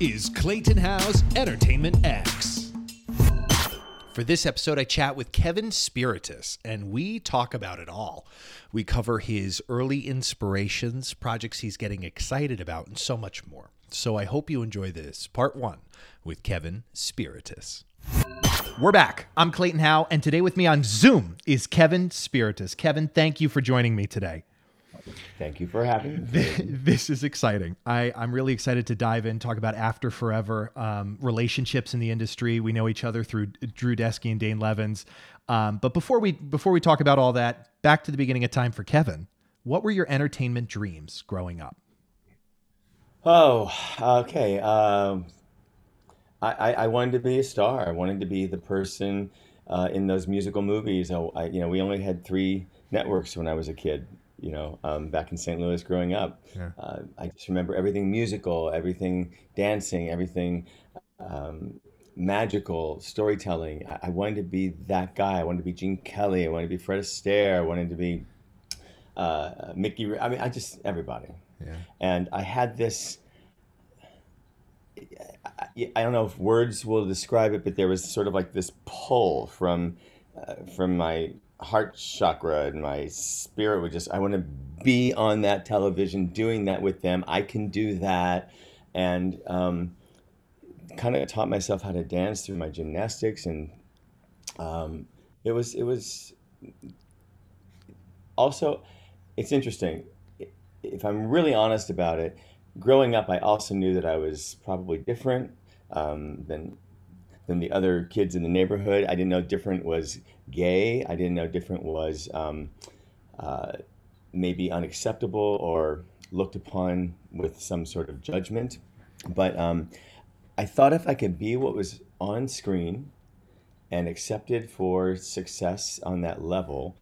is Clayton Howe's Entertainment X. For this episode, I chat with Kevin Spirtas, and we talk about it all. We cover his early inspirations, projects he's getting excited about, and so much more. So I hope you enjoy this part one with Kevin Spirtas. We're back. I'm Clayton Howe, and today with me on Zoom is Kevin Spirtas. Kevin, thank you for joining me today. Thank you for having me. This is exciting. I, I'm really excited to dive in, talk about After Forever, um, relationships in the industry. We know each other through Drew Desky and Dane Levens. Um, but before we before we talk about all that, back to the beginning of time for Kevin. What were your entertainment dreams growing up? Oh, okay. Um, I, I wanted to be a star. I wanted to be the person uh, in those musical movies. I, I, you know, we only had three networks when I was a kid. You know, um, back in St. Louis growing up, yeah. uh, I just remember everything musical, everything dancing, everything um, magical storytelling. I, I, wanted to be that guy. I wanted to be Gene Kelly. I wanted to be Fred Astaire. I wanted to be uh, Mickey. I mean, I just everybody. Yeah. And I had this I don't know if words will describe it, but there was sort of like this pull from uh, from my heart chakra and my spirit would just I want to be on that television doing that with them. I can do that, and um, kind of taught myself how to dance through my gymnastics, and um, it was it was also it's interesting if I'm really honest about it. Growing up, I also knew that I was probably different um, than than the other kids in the neighborhood. I didn't know different was gay. I didn't know different was um, uh, maybe unacceptable or looked upon with some sort of judgment. But um, I thought if I could be what was on screen and accepted for success on that level,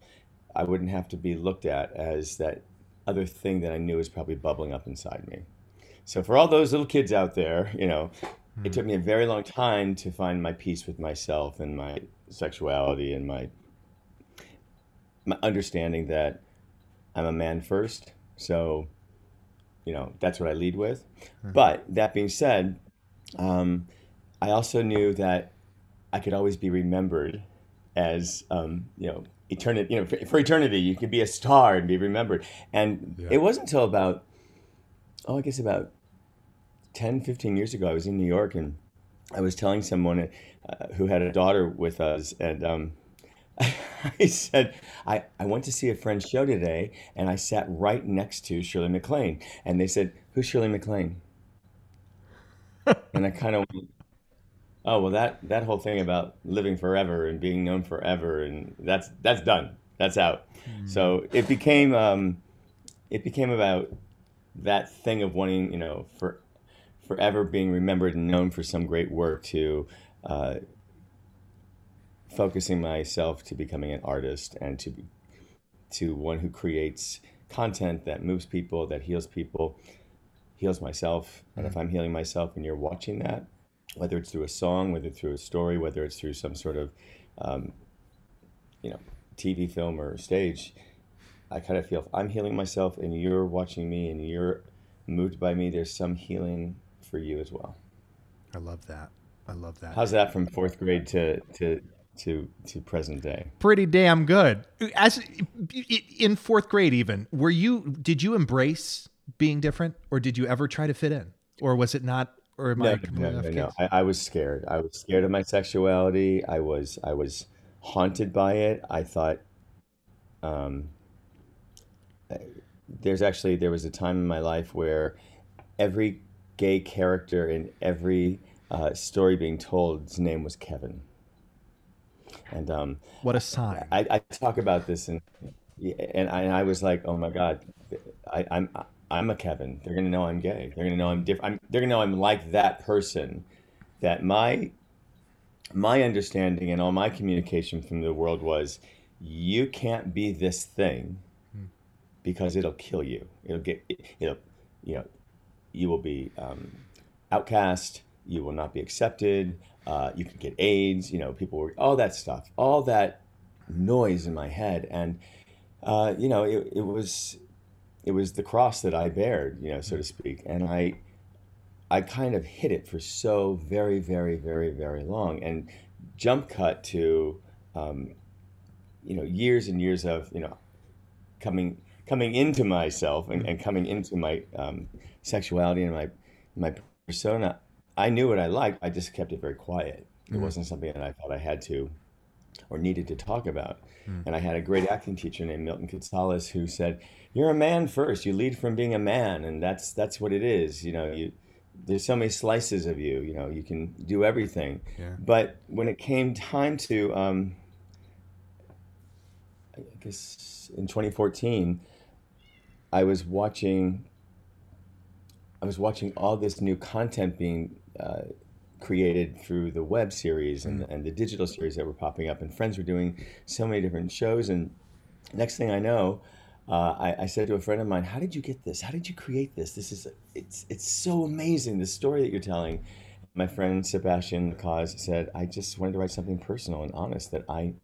I wouldn't have to be looked at as that other thing that I knew was probably bubbling up inside me. So for all those little kids out there, you know, it took me a very long time to find my peace with myself and my sexuality and my my understanding that I'm a man first. So, you know, that's what I lead with. Mm-hmm. But that being said, um, I also knew that I could always be remembered as, um, you know, eternity. You know, for, for, eternity, you could be a star and be remembered. And yeah. it wasn't until about, oh, I guess about 10, 15 years ago, I was in New York and I was telling someone uh, who had a daughter with us, and um, I said, I, I went to see a friend's show today, and I sat right next to Shirley MacLaine. And they said, Who's Shirley MacLaine? and I kind of went, Oh, well, that, that whole thing about living forever and being known forever, and that's, that's done. That's out. Mm. So it became, um, it became about that thing of wanting, you know, for forever being remembered and known for some great work to uh, focusing myself to becoming an artist and to to one who creates content that moves people, that heals people, heals myself. And if mm-hmm. I'm healing myself and you're watching that, whether it's through a song, whether it's through a story, whether it's through some sort of, um, you know, TV, film, or stage, I kind of feel if I'm healing myself and you're watching me and you're moved by me, there's some healing for you as well. I love that. I love that. How's that from fourth grade to to to to present day? Pretty damn good. As in fourth grade, even were you? Did you embrace being different, or did you ever try to fit in, or was it not? Or am no, I no, no, no. I, I was scared. I was scared of my sexuality. I was I was haunted by it. I thought. Um, there's actually there was a time in my life where every gay character in every uh, story being told. His name was Kevin. And um, what a sign! I, I talk about this, and and I, and I was like, oh my god, I, I'm I'm a Kevin. They're gonna know I'm gay. They're gonna know I'm different. They're gonna know I'm like that person. That my my understanding and all my communication from the world was, you can't be this thing hmm. because it'll kill you. It'll get it'll you know you will be um, outcast, you will not be accepted, uh, you can get AIDS, you know, people were, all that stuff, all that noise in my head. And, uh, you know, it, it was, it was the cross that I bared, you know, so to speak. And I, I kind of hid it for so very, very, very, very long, and jump cut to, um, you know, years and years of you know, coming coming into myself and, and coming into my um, sexuality and my my persona. I knew what I liked. I just kept it very quiet. It Mhm. wasn't something that I thought I had to or needed to talk about. Mm. And I had a great acting teacher named Milton Gonzalez who said, "You're a man first. You lead from being a man, and that's that's what it is. You know, you there's so many slices of you. You know, you can do everything. Yeah. But when it came time to, um, I guess in 2014, I was watching. I was watching all this new content being uh, created through the web series and, and the digital series that were popping up, and friends were doing so many different shows. And next thing I know, uh, I, I said to a friend of mine, "How did you get this? How did you create this? This is it's it's so amazing. The story that you're telling." My friend Sebastian Cause said, "I just wanted to write something personal and honest that I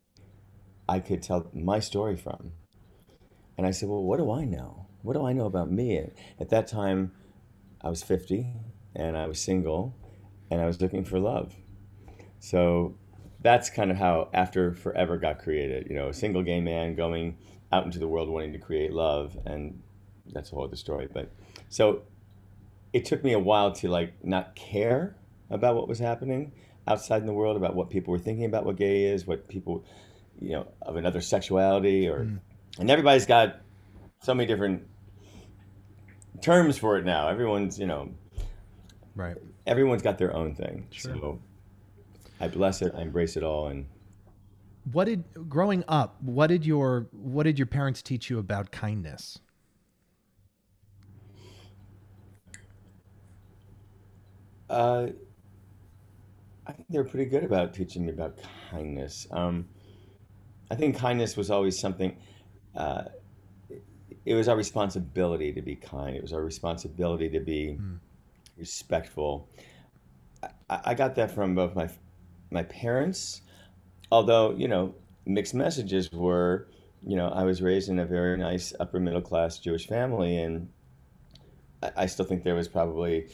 I could tell my story from." And I said, "Well, what do I know? What do I know about me?" And at that time, I was 50 and I was single and I was looking for love. So that's kind of how After Forever got created. You know, a single gay man going out into the world wanting to create love, and that's a whole other story. But so it took me a while to like not care about what was happening outside in the world, about what people were thinking about what gay is, what people, you know, of another sexuality, or mm. and everybody's got so many different terms for it now. Everyone's, you know, Right. everyone's got their own thing. Sure. So I bless it, I embrace it all, and What did growing up? What did your what did your parents teach you about kindness? uh, I think they're pretty good about teaching me about kindness. Um, I think kindness was always something. Uh, it was our responsibility to be kind. It was our responsibility to be respectful. I, I got that from both my my parents, although you know mixed messages were. You know, I was raised in a very nice upper middle class Jewish family, and I, I still think there was probably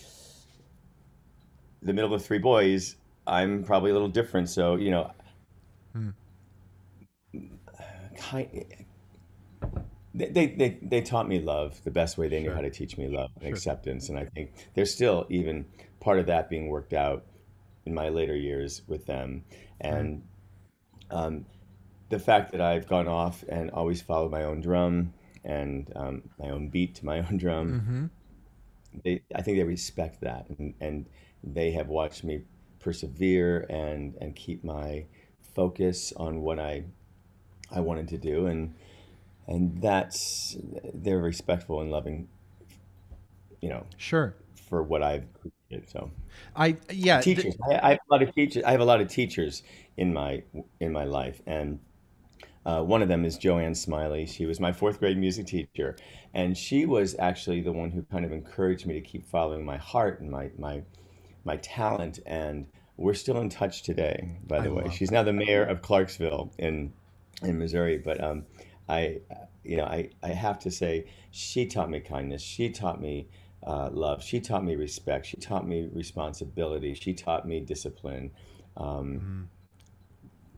the middle of three boys. I'm probably a little different, so you know, Hmm. kind. They, they, they, taught me love the best way they knew how to teach me love and Sure. acceptance. And I think there's still even part of that being worked out in my later years with them. And um, the fact that I've gone off and always followed my own drum and um, my own beat to my own drum, Mm-hmm. they, I think they respect that. And, and they have watched me persevere and, and keep my focus on what I, I wanted to do. And, and that's they're respectful and loving you know Sure. for what i've created so I yeah. th- teachers I, I have a lot of teachers i have a lot of teachers in my in my life and uh, one of them is joanne smiley she was my fourth grade music teacher and she was actually the one who kind of encouraged me to keep following my heart and my my my talent and we're still in touch today by the I way she's now the mayor of clarksville in in missouri but um i you know i i have to say she taught me kindness she taught me uh, love she taught me respect she taught me responsibility she taught me discipline um, Mhm.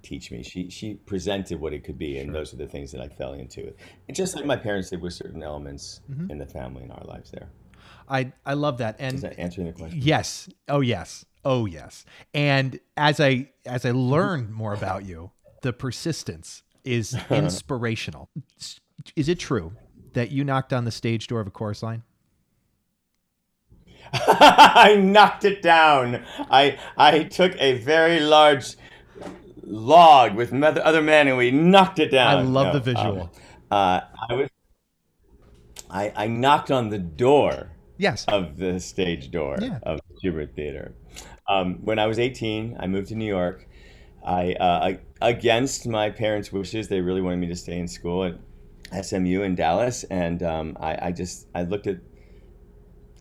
teach me she she presented what it could be and Sure. those are the things that i fell into and just like my parents did with certain elements Mhm. in the family in our lives there I I love that. And that answering the question yes. Oh yes. Oh yes. And as I as I learn more about you, the persistence is inspirational. Is it true that you knocked on the stage door of a chorus line? I knocked it down. I I took a very large log with other men and we knocked it down. I love No, the visual. um, uh, I was. I, I knocked on the door Yes. of the stage door Yeah. of the Shubert Theater. Um, when I was 18, I moved to New York. I, uh, against my parents' wishes, they really wanted me to stay in school at SMU in Dallas, and um, I, I just I looked at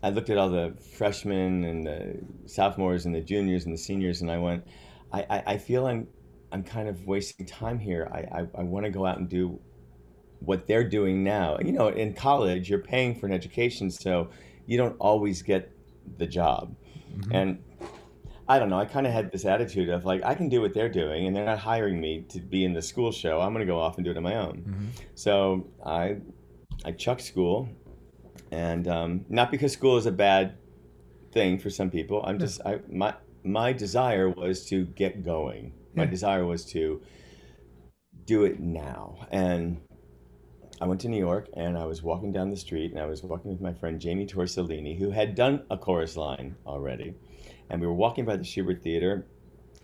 I looked at all the freshmen and the sophomores and the juniors and the seniors, and I went, I, I, I feel I'm I'm kind of wasting time here. I, I, I want to go out and do what they're doing now. You know, in college, you're paying for an education, so you don't always get the job. Mm-hmm. And I don't know. I kind of had this attitude of like, I can do what they're doing, and they're not hiring me to be in the school show. I'm going to go off and do it on my own. Mm-hmm. So I, I chucked school, and um, not because school is a bad thing for some people. I'm just I my my desire was to get going. My yeah. desire was to do it now, and I went to New York and I was walking down the street and I was walking with my friend Jamie Torsellini, who had done a chorus line already. And we were walking by the Shubert Theater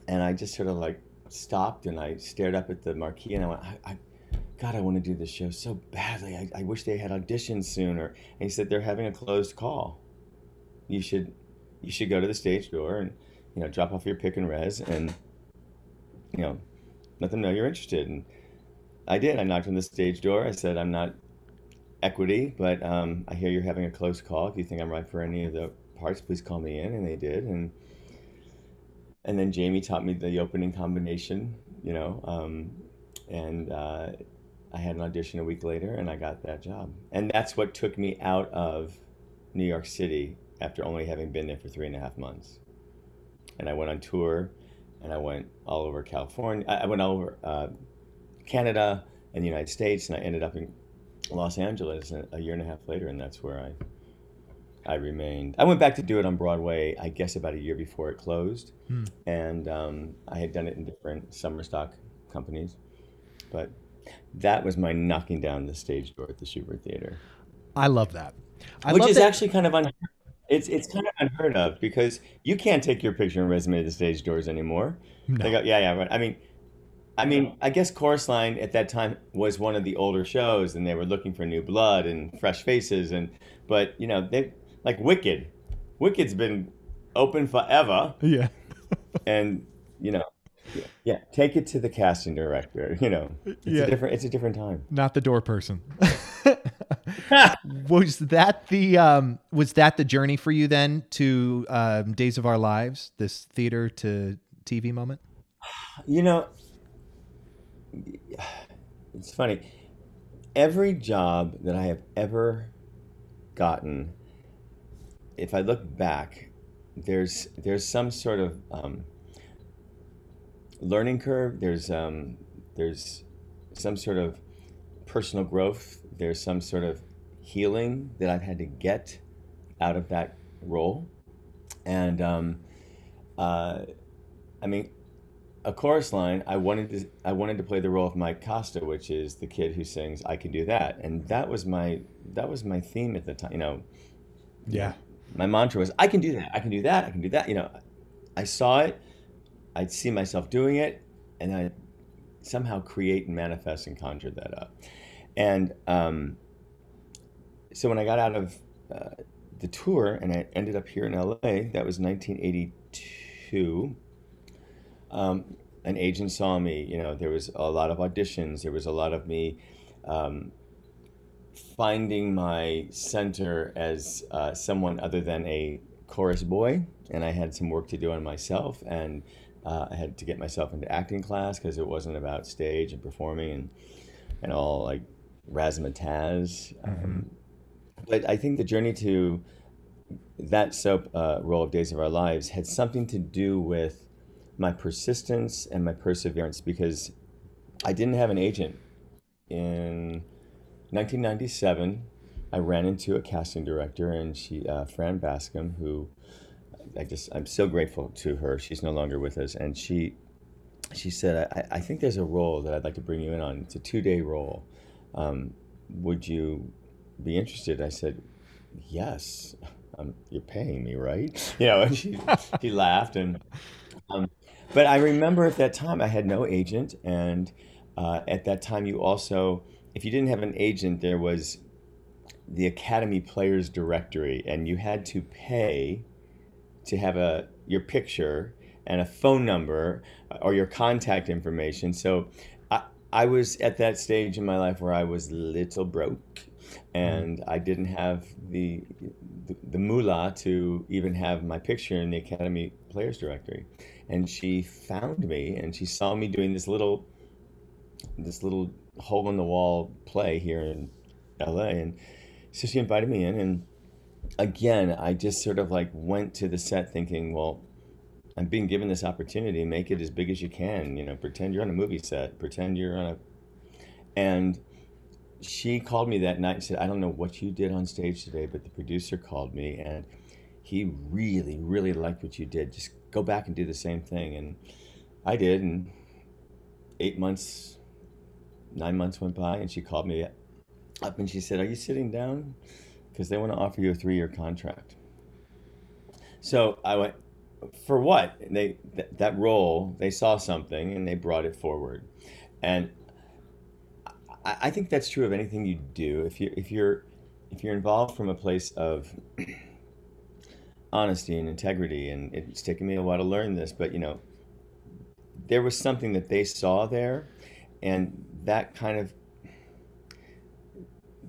and I just sort of like stopped and I stared up at the marquee and I went, I, I God, I want to do this show so badly. I, I wish they had auditions sooner. And he said, they're having a closed call. You should, you should go to the stage door and, you know, drop off your pick and res and, you know, let them know you're interested. And I did. I knocked on the stage door. I said, I'm not equity, but um, I hear you're having a close call. Do you think I'm right for any of the parts, please call me in. And they did. And and then Jamie taught me the opening combination, you know, um, and uh, I had an audition a week later, and I got that job. And that's what took me out of New York City after only having been there for three and a half months. And I went on tour, and I went all over California. I went all over. Uh, Canada and the United States, and I ended up in Los Angeles a year and a half later, and that's where I I remained. I went back to do it on Broadway, I guess, about a year before it closed, hmm. and um, I had done it in different summer stock companies, but that was my knocking down the stage door at the Shubert Theater. I love that. I Which love is that. actually kind of unheard. It's it's kind of unheard of because you can't take your picture and resume to the stage doors anymore. No. They go, yeah, yeah, right. I mean, I mean, I guess Chorus Line at that time was one of the older shows, and they were looking for new blood and fresh faces. And but you know, they like Wicked. Wicked's been open forever. Yeah. and you know, yeah, take it to the casting director. You know, it's yeah. a different. It's a different time. Not the door person. was that the um, was that the journey for you then to um, Days of Our Lives, this theater to TV moment? You know, it's funny. Every job that I have ever gotten, if I look back, there's there's some sort of um, learning curve. There's um, there's some sort of personal growth. There's some sort of healing that I've had to get out of that role, and um, uh, I mean, a chorus line, I wanted to I wanted to play the role of Mike Costa, which is the kid who sings "I Can Do That," and that was my that was my theme at the time. You know, yeah. My mantra was, "I can do that. I can do that. I can do that." You know, I saw it, I'd see myself doing it, and I somehow create and manifest and conjure that up. And um, so when I got out of uh, the tour and I ended up here in LA, that was 1982 um, an agent saw me. You know, there was a lot of auditions. There was a lot of me um, finding my center as uh, someone other than a chorus boy, and I had some work to do on myself, and uh, I had to get myself into acting class because it wasn't about stage and performing and and all like razzmatazz. Um, mm-hmm. Um, but I think the journey to that soap uh, role of Days of Our Lives had something to do with my persistence and my perseverance because I didn't have an agent. In 1997, I ran into a casting director, and she, uh, Fran Bascom, who I just I'm so grateful to her. She's no longer with us, and she she said, I, I think there's a role that I'd like to bring you in on. It's a two day role. Um, would you be interested? I said, yes. Um, you're paying me, right? You know, and she she laughed and um, but I remember at that time I had no agent, and uh, at that time you also, if you didn't have an agent, there was the Academy Players Directory, and you had to pay to have a your picture and a phone number uh, or your contact information. So I, I was at that stage in my life where I was little broke and mm-hmm. I didn't have the, the, the moolah to even have my picture in the Academy Players Directory and she found me and she saw me doing this little this little hole in the wall play here in LA and so she invited me in and again, I just sort of like went to the set thinking, well, I'm being given this opportunity, make it as big as you can. You know, pretend you're on a movie set, pretend you're on a. And she called me that night and said, I don't know what you did on stage today, but the producer called me and he really, really liked what you did. Just go back and do the same thing. And I did. And eight months, nine months went by, and she called me up and she said, Are you sitting down? Because they want to offer you a three year contract. So I went, For what? And they th- that role, they saw something and they brought it forward. And I, I think that's true of anything you do. If you if you're if you're involved from a place of honesty and integrity, and it's taken me a while to learn this, but you know, there was something that they saw there, and that kind of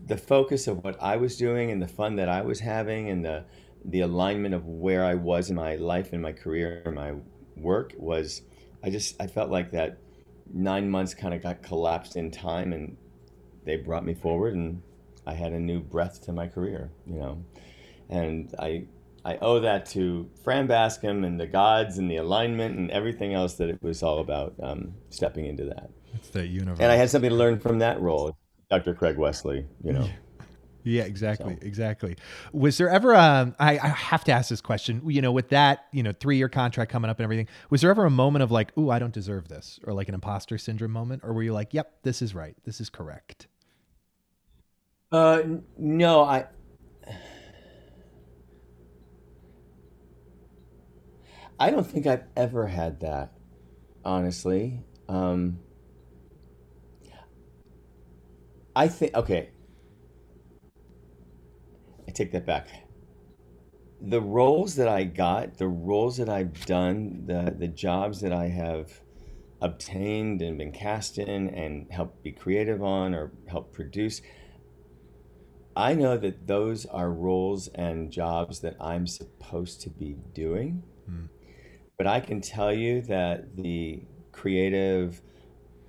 the focus of what I was doing and the fun that I was having and the the alignment of where I was in my life and my career and my work was I just I felt like that nine months kind of got collapsed in time and they brought me forward and I had a new breath to my career, you know. And I I owe that to Fran Bascom and the gods and the alignment and everything else that it was all about um, stepping into that. It's the universe. And I had something to learn from that role, Dr. Craig Wesley, you know. Yeah, exactly, so. exactly. Was there ever a? I, I have to ask this question. You know, with that, you know, three year contract coming up and everything, was there ever a moment of like, "Ooh, I don't deserve this," or like an imposter syndrome moment, or were you like, "Yep, this is right, this is correct"? Uh, no, I. I don't think I've ever had that, honestly. Um, I think okay. I take that back. The roles that I got, the roles that I've done, the the jobs that I have obtained and been cast in and helped be creative on or helped produce, I know that those are roles and jobs that I'm supposed to be doing. Mm. But I can tell you that the creative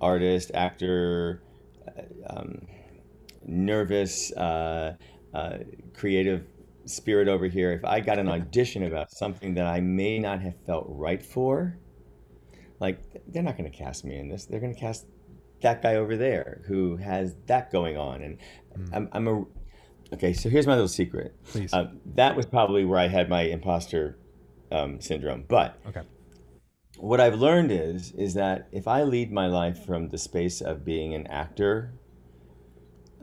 artist, actor, uh, um, nervous, uh, uh, creative spirit over here, if I got an audition about something that I may not have felt right for, like they're not going to cast me in this. They're going to cast that guy over there who has that going on. And mm. I'm, I'm a okay. So here's my little secret. Please. Uh, that was probably where I had my imposter um, syndrome. But okay. what I've learned is is that if I lead my life from the space of being an actor,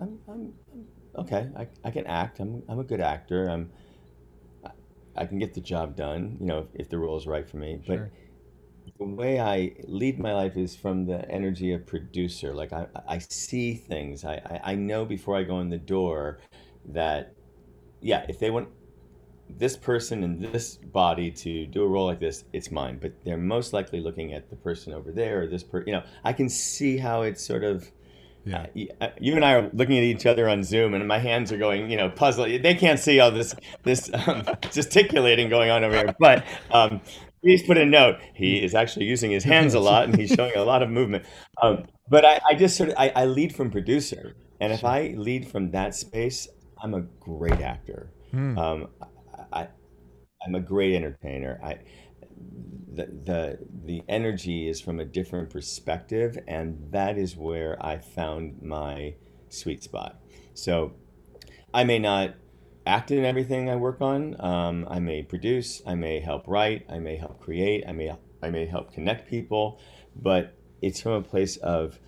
I'm, I'm, I'm okay. I, I can act. I'm, I'm a good actor. I'm I can get the job done. You know, if, if the role is right for me. Sure. But the way I lead my life is from the energy of producer. Like I, I see things. I, I, I know before I go in the door that, yeah, if they want this person in this body to do a role like this, it's mine. But they're most likely looking at the person over there or this person. You know, I can see how it's sort of. Yeah. Uh, you and I are looking at each other on Zoom, and my hands are going, you know, puzzling. They can't see all this this um, gesticulating going on over here. But um, please put a note. He is actually using his hands a lot, and he's showing a lot of movement. Um, but I, I, just sort of I, I lead from producer, and if I lead from that space, I'm a great actor. Hmm. Um, I'm a great entertainer. I, the, the the energy is from a different perspective, and that is where I found my sweet spot. So, I may not act in everything I work on. Um, I may produce. I may help write. I may help create. I may I may help connect people, but it's from a place of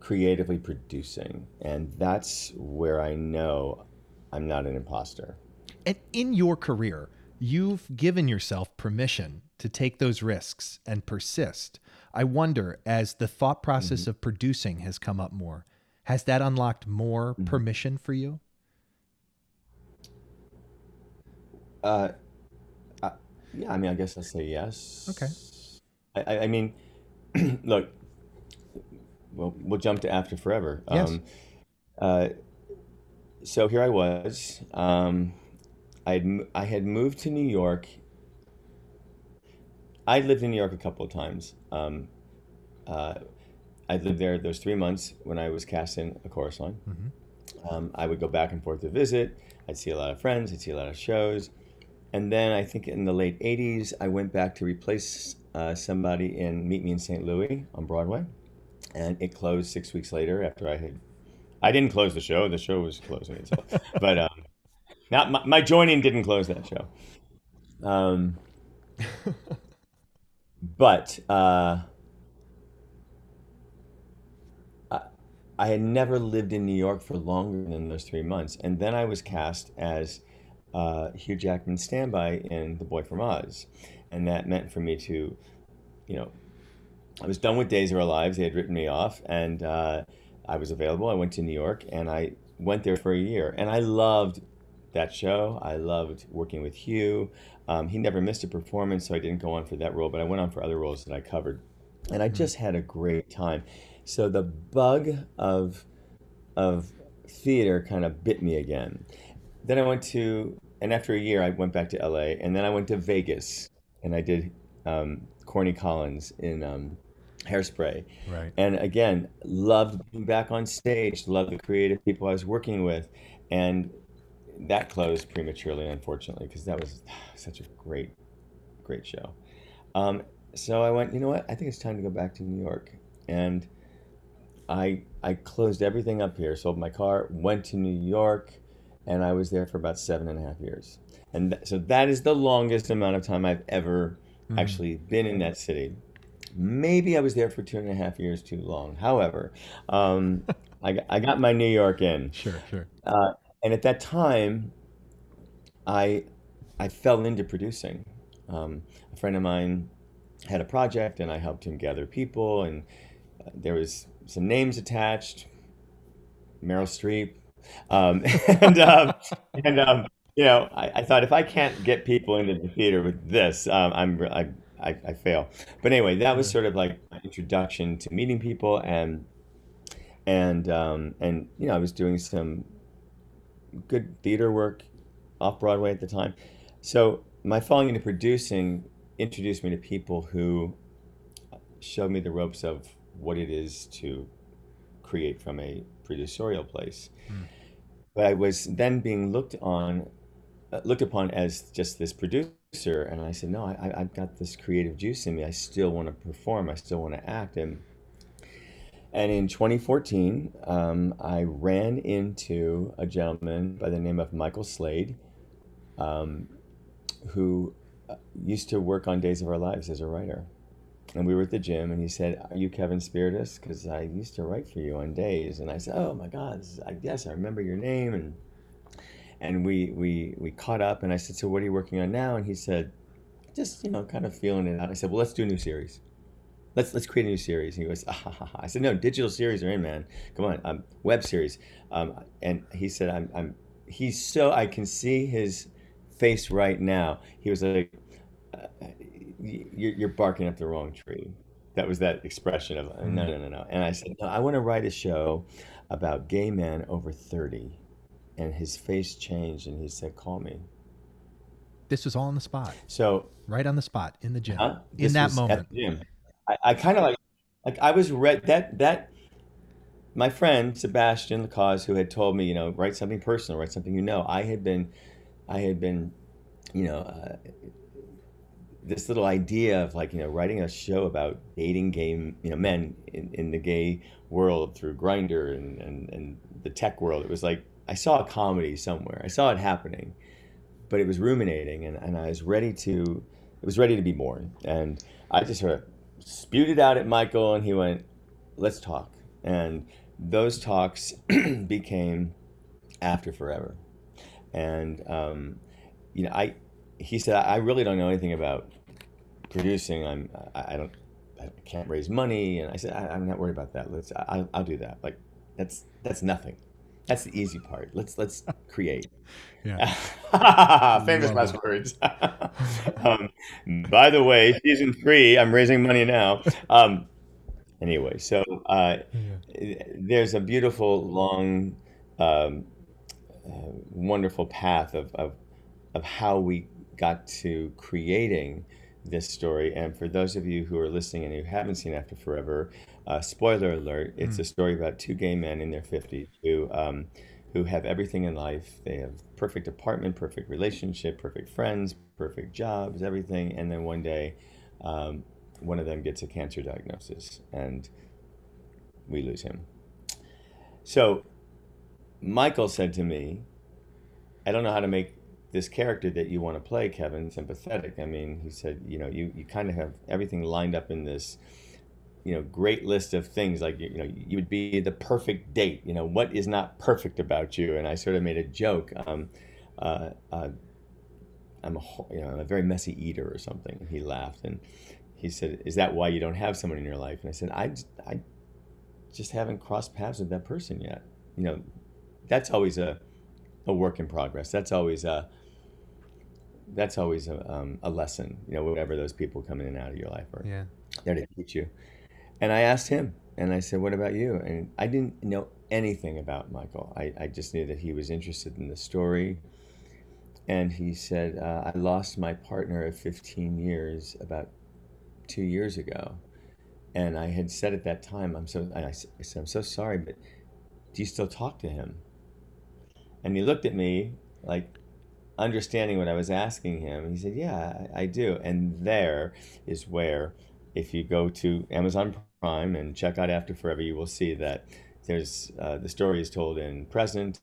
creatively producing, and that's where I know I'm not an imposter. And in your career, you've given yourself permission to take those risks and persist. I wonder, as the thought process mm-hmm. of producing has come up more, has that unlocked more mm-hmm. permission for you? Uh, uh, yeah, I mean, I guess I'll say yes. Okay. I, I, I mean, look, well, we'll jump to After Forever. Yes. Um, uh, so here I was. Um, I'd, I had moved to New York. I'd lived in New York a couple of times. Um, uh, I lived there those three months when I was casting a chorus line. Mm-hmm. Um, I would go back and forth to visit. I'd see a lot of friends, I'd see a lot of shows. And then I think in the late 80s, I went back to replace uh, somebody in Meet Me in St. Louis on Broadway. And it closed six weeks later after I had. I didn't close the show, the show was closing itself. but um, not my, my joining didn't close that show. Um, but uh, I, I had never lived in New York for longer than those three months. And then I was cast as uh, Hugh Jackman's standby in The Boy from Oz. And that meant for me to, you know, I was done with Days of Our Lives. They had written me off, and uh, I was available. I went to New York, and I went there for a year. And I loved that show. I loved working with Hugh. Um, he never missed a performance, so I didn't go on for that role, but I went on for other roles that I covered. And I just had a great time. So the bug of, of theater kind of bit me again. Then I went to, and after a year, I went back to LA, and then I went to Vegas, and I did um, Corny Collins in um, Hairspray. Right. And again, loved being back on stage, loved the creative people I was working with, and that closed prematurely, unfortunately, because that was such a great, great show. Um, so I went, you know what? I think it's time to go back to New York, and I I closed everything up here, sold my car, went to New York, and I was there for about seven and a half years. And th- so that is the longest amount of time I've ever Mm-hmm. actually been in that city. Maybe I was there for two and a half years too long. However, um, I, got- I got my New York in. Sure, sure. Uh, and at that time, I I fell into producing. Um, a friend of mine had a project, and I helped him gather people, and uh, there was some names attached. Meryl Streep, um, and um, and um, you know, I, I thought if I can't get people into the theater with this, um, I'm I, I, I fail. But anyway, that was sort of like my introduction to meeting people, and and um, and you know, I was doing some good theater work off Broadway at the time. So my falling into producing introduced me to people who showed me the ropes of what it is to create from a producerial place. But I was then being looked on, uh, looked upon as just this producer, and I said, no, I, I- I've got this creative juice in me. I still want to perform. I still want to act. And and in 2014, um, I ran into a gentleman by the name of Michael Slade, um, who uh, used to work on Days of Our Lives as a writer. And we were at the gym, and he said, "Are you Kevin Spirtas? Because I used to write for you on Days." And I said, "Oh my God, I guess I remember your name." And and we we we caught up, and I said, "So what are you working on now?" And he said, "Just you know, kind of feeling it out." I said, "Well, let's do a new series." Let's let's create a new series. And he goes, ah, ha, ha, ha. I said, no, digital series are in, man. Come on, um, web series. Um, and he said, I'm, I'm, he's so, I can see his face right now. He was like, uh, you're, you're barking up the wrong tree. That was that expression of, no, no, no, no. And I said, no, I want to write a show about gay men over 30. And his face changed and he said, call me. This was all on the spot, So right on the spot in the gym, Huh? in that moment. At the gym. I, I kind of like, like I was read that that. My friend Sebastian Lacaze, who had told me, you know, write something personal, write something you know. I had been, I had been, you know, uh, this little idea of like you know writing a show about dating game, you know men in, in the gay world through Grindr and, and and the tech world. It was like I saw a comedy somewhere. I saw it happening, but it was ruminating, and, and I was ready to. It was ready to be born, and I just sort of spewed it out at Michael, and he went, "Let's talk." And those talks became after forever, and um, you know, I he said, "I really don't know anything about producing. I'm I, don't I can't raise money." And I said, I, "I'm not worried about that. Let's I, I'll do that. Like that's that's nothing. That's the easy part. Let's let's create." Yeah. Famous last words. um, by the way, season three, I'm raising money now. Um, anyway, so uh, there's a beautiful, long, um, uh, wonderful path of, of, of how we got to creating this story. And for those of you who are listening and who haven't seen After Forever, uh, spoiler alert, it's a story about two gay men in their 50s who, um, who have everything in life. They have perfect apartment, perfect relationship, perfect friends, perfect jobs, everything. And then one day, um, one of them gets a cancer diagnosis and we lose him. So Michael said to me, I don't know how to make this character that you want to play, Kevin, sympathetic. I mean, he said, you know, you, you kind of have everything lined up in this, you know, great list of things. Like, you know, you would be the perfect date. You know, what is not perfect about you? And I sort of made a joke. Um, uh, uh, I'm a, you know, I'm a very messy eater or something. He laughed and he said, "Is that why you don't have someone in your life?" And I said, "I, I just haven't crossed paths with that person yet. You know, that's always a, a work in progress. That's always a, that's always a, um, a lesson. You know, whatever those people come in and out of your life are Yeah. there to teach you. And I asked him, and I said, "What about you?" And I didn't know anything about Michael. I, I just knew that he was interested in the story. And he said, uh, "I lost my partner of 15 years about two years ago." And I had said at that time, "I'm so," I I said, "I'm so sorry, but do you still talk to him?" And he looked at me like understanding what I was asking him. He said, "Yeah, I, I do." And there is where, if you go to Amazon Prime and check out After Forever, you will see that there's uh, the story is told in present,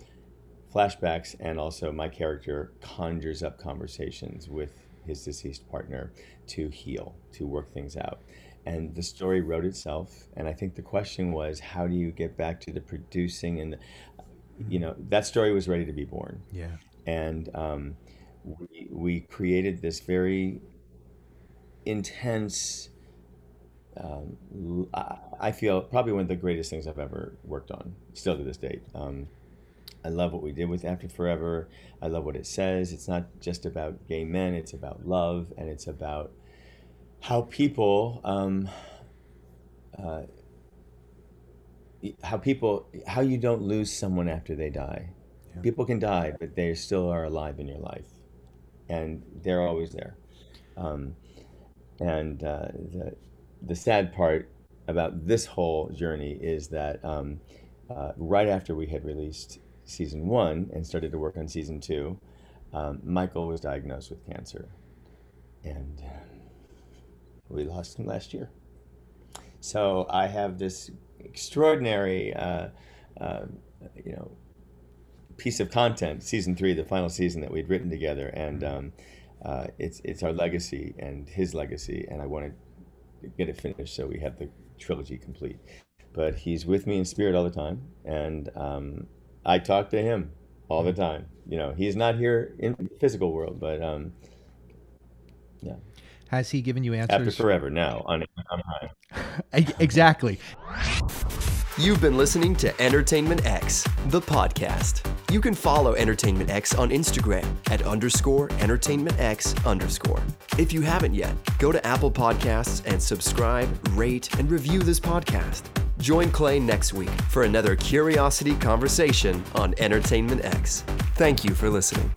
flashbacks, and also my character conjures up conversations with his deceased partner to heal, to work things out. And the story wrote itself. And I think the question was, how do you get back to the producing and, the, you know, that story was ready to be born Yeah. and um, we, we created this very intense um, I feel probably one of the greatest things I've ever worked on, still to this date. Um, I love what we did with After Forever. I love what it says. It's not just about gay men, it's about love, and it's about how people, um, uh, how people, how you don't lose someone after they die. Yeah. People can die, but they still are alive in your life, and they're always there. Um, and uh, the the sad part about this whole journey is that um, uh, right after we had released season one and started to work on season two, um, Michael was diagnosed with cancer, and we lost him last year. So I have this extraordinary, uh, uh, you know, piece of content, season three, the final season that we'd written together, and um, uh, it's it's our legacy and his legacy, and I wanted get it finished so we have the trilogy complete. But he's with me in spirit all the time, and um, I talk to him all the time. You know, he's not here in the physical world, but um, yeah, Has he given you answers? after forever now on on high. Exactly. You've been listening to Entertainment X, the podcast. You can follow Entertainment X on Instagram at underscore Entertainment X underscore. If you haven't yet, go to Apple Podcasts and subscribe, rate, and review this podcast. Join Clay next week for another curiosity conversation on Entertainment X. Thank you for listening.